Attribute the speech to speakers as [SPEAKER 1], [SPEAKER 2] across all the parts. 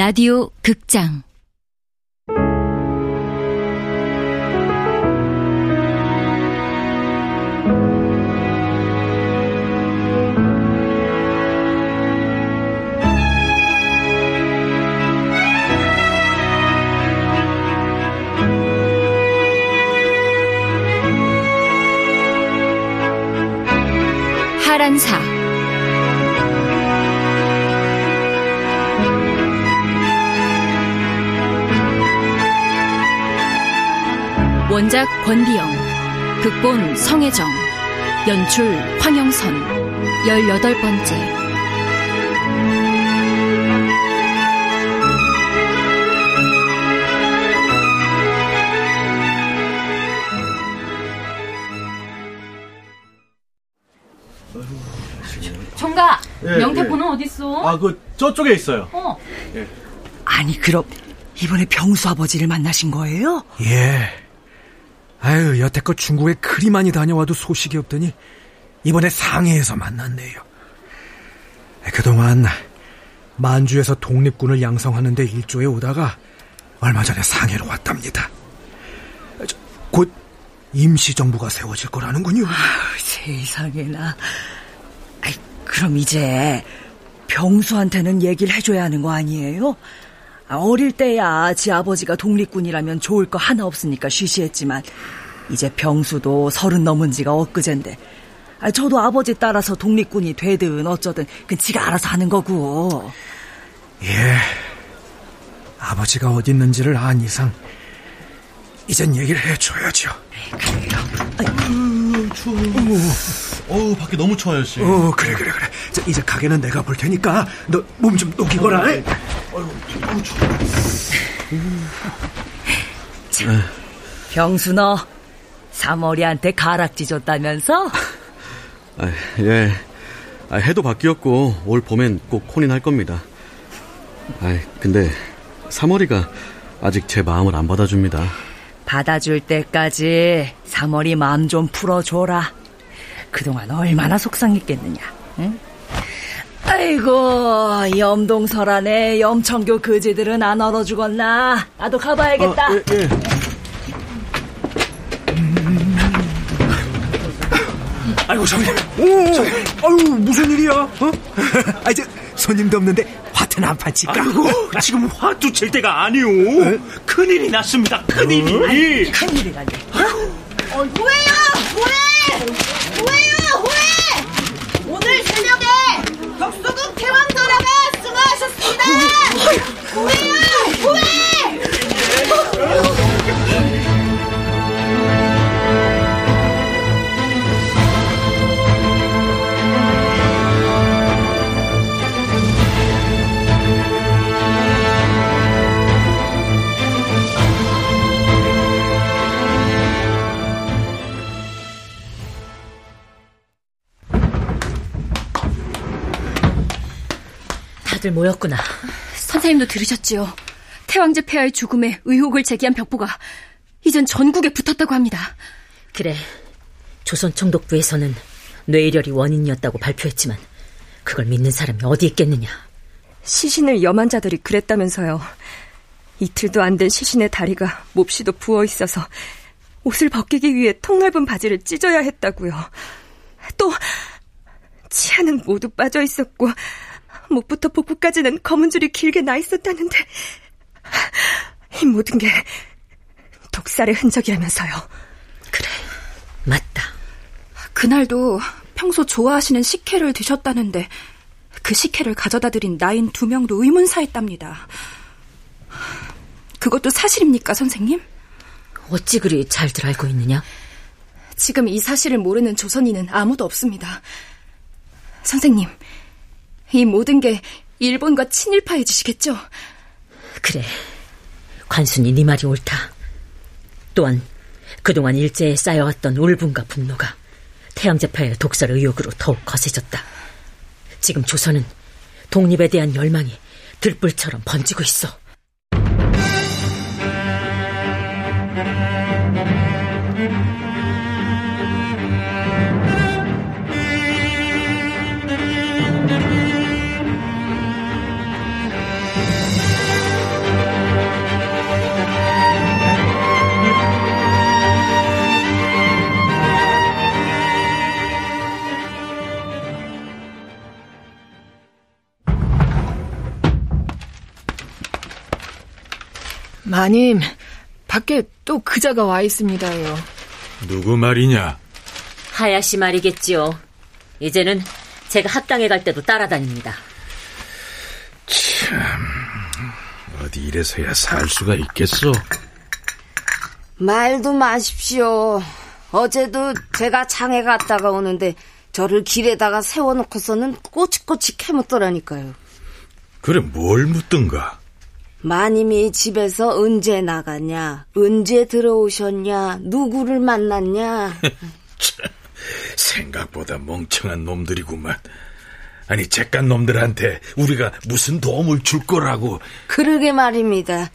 [SPEAKER 1] 라디오 극장. 하란사 원작 권비영, 극본 성혜정, 연출 황영선, 열여덟 번째.
[SPEAKER 2] 정가 예, 명태포는 예. 어딨어?
[SPEAKER 3] 아, 그 저쪽에 있어요.
[SPEAKER 2] 어.
[SPEAKER 4] 예. 아니 그럼 이번에 병수 아버지를 만나신 거예요?
[SPEAKER 5] 예. 아유, 여태껏 중국에 그리 많이 다녀와도 소식이 없더니 이번에 상해에서 만났네요. 그동안 만주에서 독립군을 양성하는데 일조에 오다가 얼마 전에 상해로 왔답니다. 곧 임시정부가 세워질 거라는군요. 아,
[SPEAKER 4] 세상에나. 아이, 그럼 이제 병수한테는 얘기를 해줘야 하는 거 아니에요? 아, 어릴 때야 지 아버지가 독립군이라면 좋을 거 하나 없으니까 쉬쉬했지만 이제 병수도 서른 넘은 지가 엊그젠데. 아, 저도 아버지 따라서 독립군이 되든 어쩌든 그 지가 알아서 하는 거고.
[SPEAKER 5] 예. 아버지가 어디 있는지를 안 이상 이젠 얘기를 해줘야죠.
[SPEAKER 4] 그래요.
[SPEAKER 3] 아유, 추워 어우 밖에 너무 추워요 씨.
[SPEAKER 5] 어 그래 그래 그래 자, 이제 가게는 내가 볼 테니까 너 몸 좀 녹이거라 어,
[SPEAKER 4] 아유, 추워. 자, 병수 너 사머리한테 가락지 줬다면서?
[SPEAKER 6] 아, 예. 아, 해도 바뀌었고 올 봄엔 꼭 혼인 할 겁니다. 아, 근데 사머리가 아직 제 마음을 안 받아줍니다.
[SPEAKER 4] 받아줄 때까지 사머리 마음 좀 풀어줘라. 그동안 얼마나 속상했겠느냐. 응? 아이고 염동설 안에 염청교 그지들은 안 얼어 죽었나? 나도 가봐야겠다. 아, 예, 예.
[SPEAKER 5] 아이고 저기, 저기, 아유 무슨 일이야? 어? 아 이제 손님도 없는데 화투는 안 팔칠까?
[SPEAKER 7] 아이고 지금 화투 칠 때가 아니오. 큰일이 났습니다. 큰일이. 어?
[SPEAKER 4] 큰일이라니.
[SPEAKER 8] 어, 뭐예요? 뭐해?
[SPEAKER 2] 다들 모였구나.
[SPEAKER 1] 선생님도 들으셨지요. 태왕제 폐하의 죽음에 의혹을 제기한 벽보가 이젠 전국에 붙었다고 합니다.
[SPEAKER 2] 그래. 조선 총독부에서는 뇌일혈이 원인이었다고 발표했지만 그걸 믿는 사람이 어디 있겠느냐.
[SPEAKER 9] 시신을 염한 자들이 그랬다면서요. 이틀도 안 된 시신의 다리가 몹시도 부어 있어서 옷을 벗기기 위해 통넓은 바지를 찢어야 했다고요. 또 치아는 모두 빠져 있었고 목부터 복부까지는 검은 줄이 길게 나 있었다는데 이 모든 게 독살의 흔적이라면서요.
[SPEAKER 2] 그래, 맞다.
[SPEAKER 9] 그날도 평소 좋아하시는 식혜를 드셨다는데 그 식혜를 가져다 드린 나인 두 명도 의문사했답니다. 그것도 사실입니까, 선생님?
[SPEAKER 2] 어찌 그리 잘들 알고 있느냐?
[SPEAKER 9] 지금 이 사실을 모르는 조선인은 아무도 없습니다. 선생님, 이 모든 게 일본과 친일파의 짓이겠죠?
[SPEAKER 2] 그래. 관순이 네 말이 옳다. 또한 그동안 일제에 쌓여왔던 울분과 분노가 태양제파의 독설 의혹으로 더욱 거세졌다. 지금 조선은 독립에 대한 열망이 들불처럼 번지고 있어.
[SPEAKER 10] 마님, 밖에 또 그자가 와 있습니다요.
[SPEAKER 11] 누구 말이냐?
[SPEAKER 2] 하야시 말이겠지요. 이제는 제가 학당에 갈 때도 따라다닙니다.
[SPEAKER 11] 참, 어디 이래서야 살 수가 있겠어?
[SPEAKER 8] 말도 마십시오. 어제도 제가 장에 갔다가 오는데 저를 길에다가 세워놓고서는 꼬치꼬치 캐묻더라니까요.
[SPEAKER 11] 그래 뭘 묻든가?
[SPEAKER 8] 마님이 집에서 언제 나갔냐, 언제 들어오셨냐, 누구를 만났냐.
[SPEAKER 11] 생각보다 멍청한 놈들이구만. 아니 잭간 놈들한테 우리가 무슨 도움을 줄 거라고.
[SPEAKER 8] 그러게 말입니다.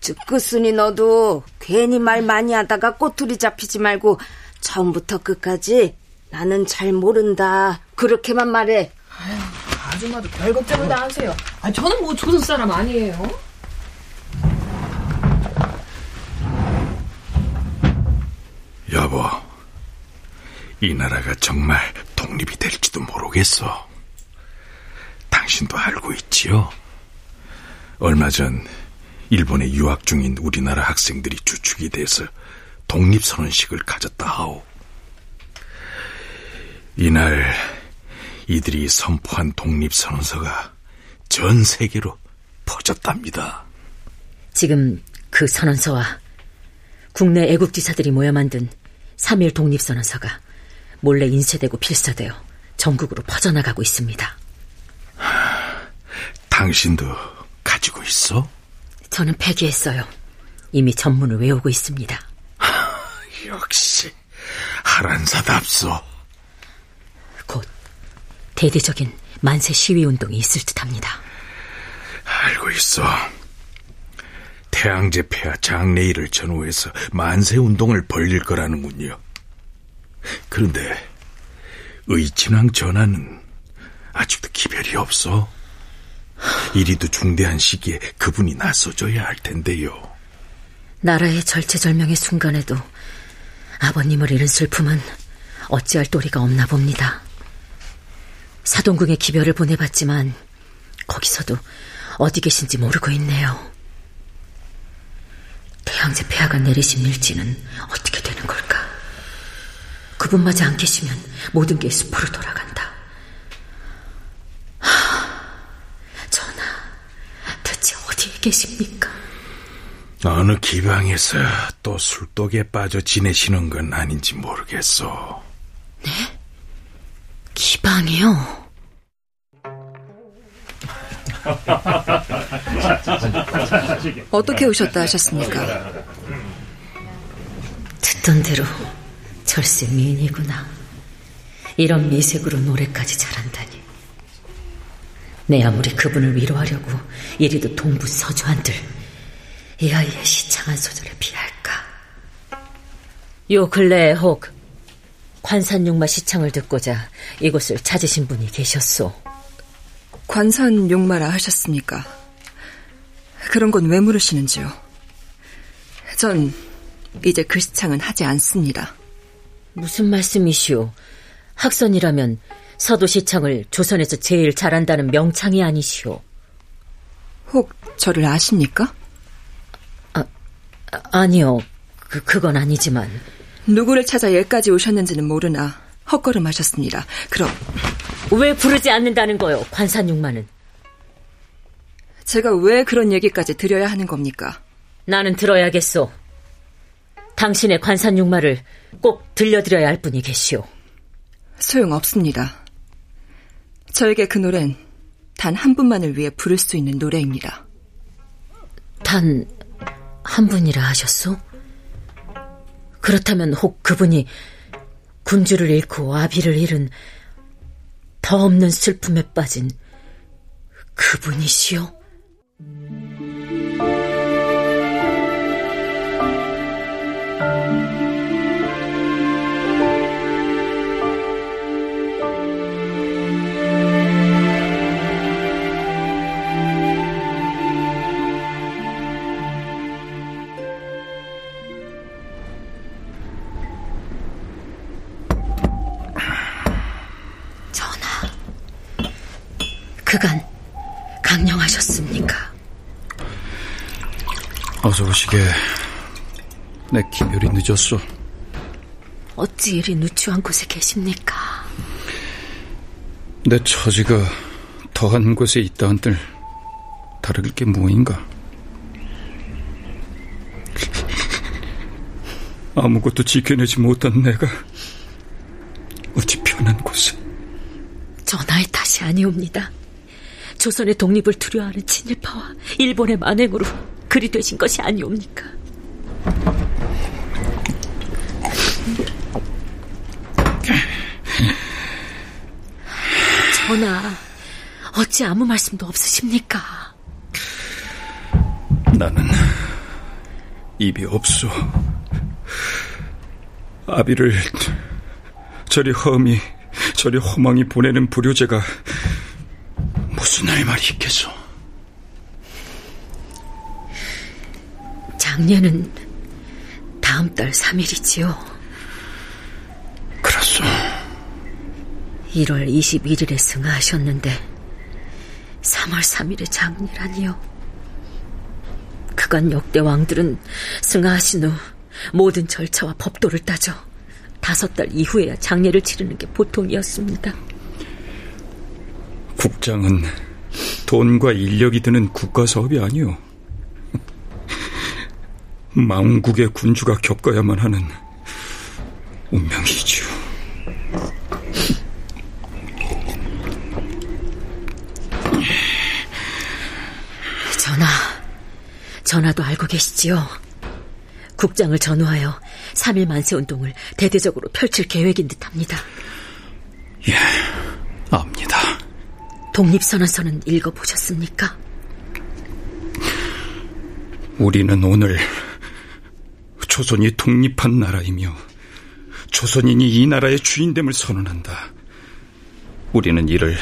[SPEAKER 8] 즉그순이 너도 괜히 말 많이 하다가 꼬투리 잡히지 말고 처음부터 끝까지 나는 잘 모른다. 그렇게만 말해.
[SPEAKER 10] 아줌마도 별 걱정을 다 하세요. 아, 저는 뭐 조선 사람 아니에요.
[SPEAKER 11] 여보, 이 나라가 정말 독립이 될지도 모르겠어. 당신도 알고 있지요? 얼마 전 일본에 유학 중인 우리나라 학생들이 주축이 돼서 독립선언식을 가졌다 하오. 이날 이들이 선포한 독립선언서가 전 세계로 퍼졌답니다.
[SPEAKER 2] 지금 그 선언서와 국내 애국지사들이 모여 만든 3일 독립선언서가 몰래 인쇄되고 필사되어 전국으로 퍼져나가고 있습니다.
[SPEAKER 11] 당신도 가지고 있어?
[SPEAKER 2] 저는 폐기했어요. 이미 전문을 외우고 있습니다.
[SPEAKER 11] 역시 하란사답소.
[SPEAKER 2] 곧 대대적인 만세 시위 운동이 있을 듯합니다.
[SPEAKER 11] 알고 있어. 태양제 폐하 장례일을 전후해서 만세 운동을 벌릴 거라는군요. 그런데 의친왕 전하는 아직도 기별이 없어. 이리도 중대한 시기에 그분이 나서줘야 할 텐데요.
[SPEAKER 2] 나라의 절체절명의 순간에도 아버님을 잃은 슬픔은 어찌할 도리가 없나 봅니다. 사동궁에 기별을 보내봤지만 거기서도 어디 계신지 모르고 있네요. 태양제 폐하가 내리신 일지는 어떻게 되는 걸까? 그분마저 안 계시면 모든 게 숲으로 돌아간다. 하, 전하, 대체 어디에 계십니까?
[SPEAKER 11] 어느 기방에서 또 술독에 빠져 지내시는 건 아닌지 모르겠어.
[SPEAKER 2] 네? 기방이요?
[SPEAKER 9] 어떻게 오셨다 하셨습니까?
[SPEAKER 2] 듣던 대로 절세 미인이구나. 이런 미색으로 노래까지 잘한다니. 내 아무리 그분을 위로하려고 이리도 동부 서주 한들 이 아이의 시창한 소절에 비할까. 요 근래에 혹 관산육마 시창을 듣고자 이곳을 찾으신 분이 계셨소.
[SPEAKER 9] 관산육마라 하셨습니까? 그런 건 왜 물으시는지요? 전 이제 그 시창은 하지 않습니다.
[SPEAKER 2] 무슨 말씀이시오? 학선이라면 서도 시창을 조선에서 제일 잘한다는 명창이 아니시오.
[SPEAKER 9] 혹 저를 아십니까?
[SPEAKER 2] 아, 아니요. 그, 그건 아니지만.
[SPEAKER 9] 누구를 찾아 여기까지 오셨는지는 모르나 헛걸음하셨습니다. 그럼
[SPEAKER 2] 왜 부르지 않는다는 거요, 관산육마는?
[SPEAKER 9] 제가 왜 그런 얘기까지 드려야 하는 겁니까?
[SPEAKER 2] 나는 들어야겠소. 당신의 관산육마를 꼭 들려드려야 할 분이 계시오.
[SPEAKER 9] 소용없습니다. 저에게 그 노래는 단 한 분만을 위해 부를 수 있는 노래입니다.
[SPEAKER 2] 단 한 분이라 하셨소? 그렇다면 혹 그분이 군주를 잃고 아비를 잃은 더 없는 슬픔에 빠진 그분이시오? 그간 강령하셨습니까?
[SPEAKER 3] 어서 오시게. 내 기별이 늦었어.
[SPEAKER 2] 어찌 이리 누추한 곳에 계십니까?
[SPEAKER 3] 내 처지가 더한 곳에 있다 한들 다를 게 뭐인가? 아무것도 지켜내지 못한 내가 어찌 편한 곳에
[SPEAKER 2] 전하의 탓이 아니옵니다. 조선의 독립을 두려워하는 친일파와 일본의 만행으로 그리 되신 것이 아니옵니까? 전하, 어찌 아무 말씀도 없으십니까?
[SPEAKER 3] 나는 입이 없소. 아비를 저리 험이 저리 허망이 보내는 불효제가 무슨 할 말이 있겠소?
[SPEAKER 2] 장례는 다음 달 3일이지요.
[SPEAKER 3] 그렇소.
[SPEAKER 2] 1월 21일에 승하하셨는데 3월 3일에 장례라니요. 그간 역대 왕들은 승하하신 후 모든 절차와 법도를 따져 다섯 달 이후에야 장례를 치르는 게 보통이었습니다.
[SPEAKER 3] 국장은 돈과 인력이 드는 국가 사업이 아니오. 망국의 군주가 겪어야만 하는 운명이죠.
[SPEAKER 2] 전하, 전하도 알고 계시지요? 국장을 전후하여 3일 만세 운동을 대대적으로 펼칠 계획인 듯합니다.
[SPEAKER 3] 예, 압니다.
[SPEAKER 2] 독립선언서는 읽어보셨습니까?
[SPEAKER 3] 우리는 오늘 조선이 독립한 나라이며 조선인이 이 나라의 주인됨을 선언한다. 우리는 이를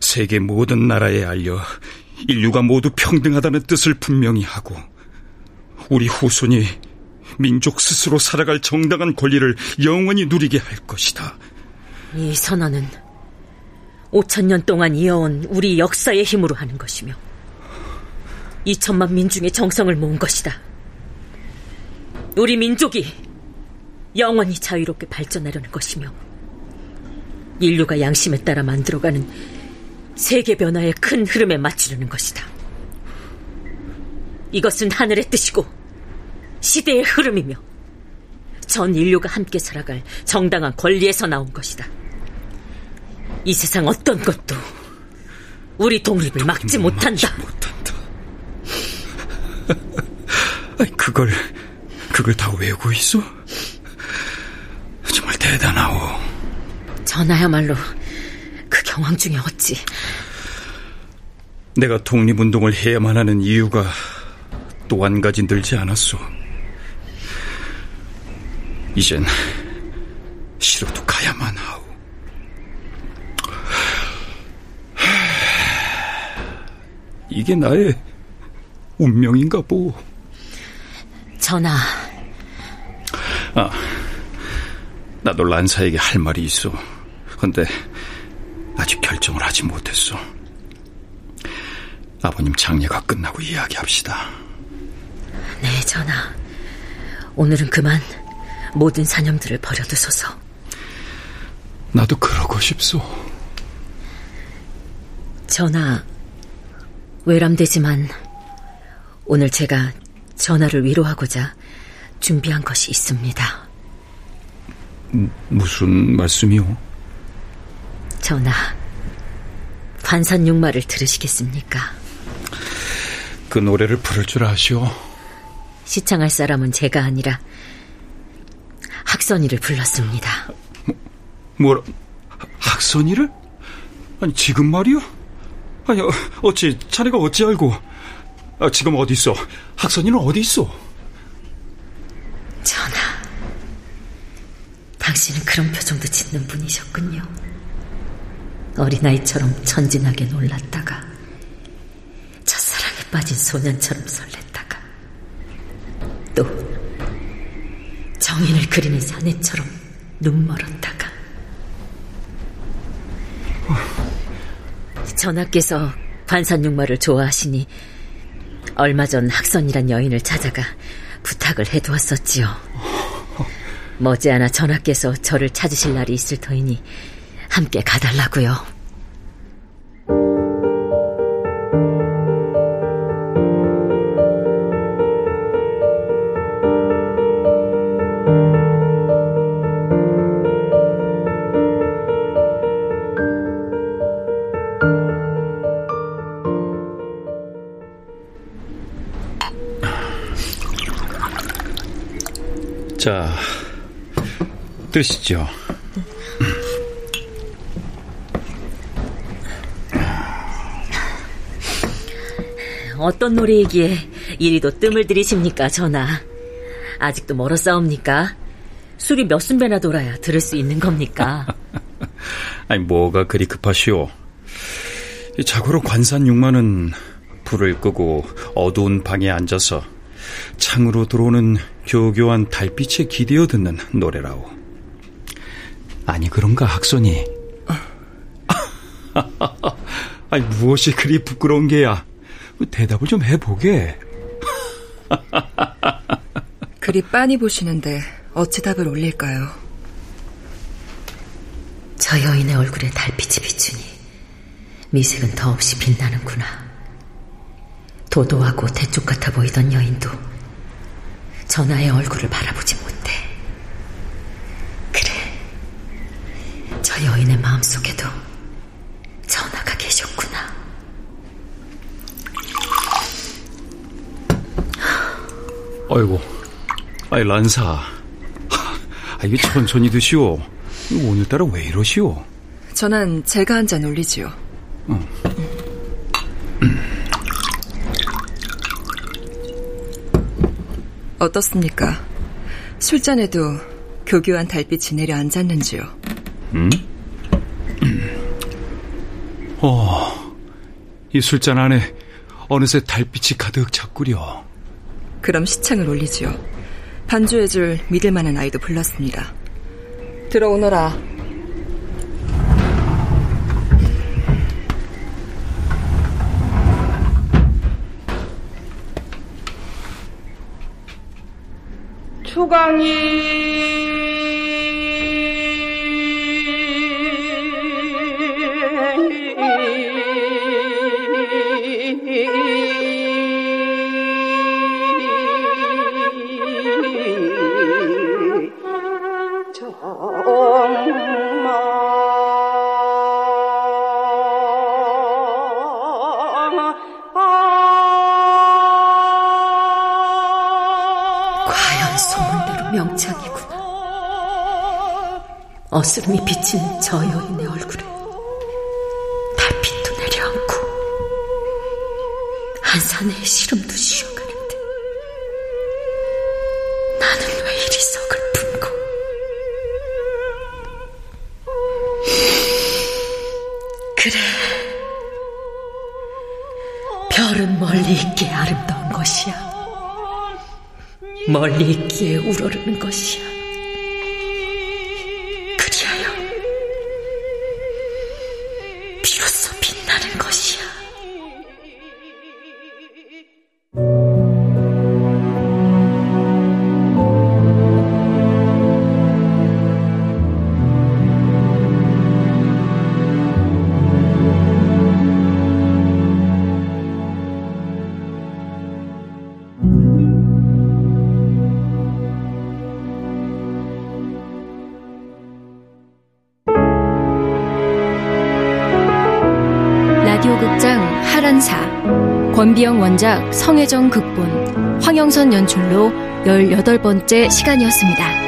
[SPEAKER 3] 세계 모든 나라에 알려 인류가 모두 평등하다는 뜻을 분명히 하고 우리 후손이 민족 스스로 살아갈 정당한 권리를 영원히 누리게 할 것이다.
[SPEAKER 2] 이 선언은 5천 년 동안 이어온 우리 역사의 힘으로 하는 것이며 2천만 민중의 정성을 모은 것이다. 우리 민족이 영원히 자유롭게 발전하려는 것이며 인류가 양심에 따라 만들어가는 세계 변화의 큰 흐름에 맞추려는 것이다. 이것은 하늘의 뜻이고 시대의 흐름이며 전 인류가 함께 살아갈 정당한 권리에서 나온 것이다. 이 세상 어떤 것도 우리 독립을 막지 못한다.
[SPEAKER 3] 못한다. 그걸 그걸 다 외우고 있어? 정말 대단하오.
[SPEAKER 2] 전하야말로 그 경황 중에 어찌
[SPEAKER 3] 내가 독립운동을 해야만 하는 이유가 또 한 가지 늘지 않았소. 이젠 싫어도 가야만 하오. 이게 나의 운명인가 보.
[SPEAKER 2] 전하.
[SPEAKER 3] 아, 나도 란사에게 할 말이 있어. 근데 아직 결정을 하지 못했어. 아버님 장례가 끝나고 이야기합시다.
[SPEAKER 2] 네, 전하. 오늘은 그만 모든 사념들을 버려두소서.
[SPEAKER 3] 나도 그러고 싶소.
[SPEAKER 2] 전하, 외람되지만 오늘 제가 전하를 위로하고자 준비한 것이 있습니다.
[SPEAKER 3] 무슨 말씀이요?
[SPEAKER 2] 전하, 환산육마를 들으시겠습니까?
[SPEAKER 3] 그 노래를 부를 줄 아시오?
[SPEAKER 2] 시창할 사람은 제가 아니라 학선이를 불렀습니다.
[SPEAKER 3] 뭐, 뭐라? 학선이를? 아니 지금 말이요? 아니 어찌 자네가 어찌 알고? 아, 지금 어디 있어? 학선이는 어디 있어?
[SPEAKER 2] 전하, 당신은 그런 표정도 짓는 분이셨군요. 어린아이처럼 천진하게 놀랐다가 첫사랑에 빠진 소년처럼 설렜다가 또 정인을 그리는 사내처럼 눈멀었다가 전하께서 관산육마를 좋아하시니 얼마 전 학선이란 여인을 찾아가 부탁을 해두었었지요. 머지않아 전하께서 저를 찾으실 날이 있을 터이니 함께 가달라고요.
[SPEAKER 3] 드시죠.
[SPEAKER 2] 어떤 놀이이기에 이리도 뜸을 들이십니까, 전하? 아직도 멀었사옵니까? 술이 몇 순배나 돌아야 들을 수 있는 겁니까?
[SPEAKER 3] 아니, 뭐가 그리 급하시오? 자고로 관산 육마는 불을 끄고 어두운 방에 앉아서 창으로 들어오는 교교한 달빛에 기대어 듣는 노래라오. 아니, 그런가, 학선이? 아니, 무엇이 그리 부끄러운 게야? 대답을 좀 해보게.
[SPEAKER 9] 그리 빤히 보시는데 어찌 답을 올릴까요?
[SPEAKER 2] 저 여인의 얼굴에 달빛이 비추니 미색은 더없이 빛나는구나. 도도하고 대쪽 같아 보이던 여인도 전하의 얼굴을 바라보지 못해. 그래, 저 여인의 마음 속에도 전하가 계셨구나.
[SPEAKER 3] 아이고, 아이 란사. 아, 이게 천천히 드시오. 오늘따라 왜 이러시오?
[SPEAKER 9] 전한 제가 한 잔 올리지요.
[SPEAKER 3] 응.
[SPEAKER 9] 어떻습니까? 술잔에도 교교한 달빛이 내려 앉았는지요?
[SPEAKER 3] 음? 어, 이 술잔 안에 어느새 달빛이 가득 찼구려.
[SPEAKER 9] 그럼 시창을 올리지요. 반주해줄 믿을 만한 아이도 불렀습니다. 들어오너라.
[SPEAKER 2] 과연 어스름이 비치는 저 여인의 얼굴에 달빛도 내려앉고 한산의 시름도 쉬어가는데 나는 왜 이리 서글픈고 그래. 별은 멀리 있기에 아름다운 것이야. 멀리 있기에 우러르는 것이야
[SPEAKER 1] 권비영 원작 성혜정 극본 황영선 연출로 18번째 시간이었습니다.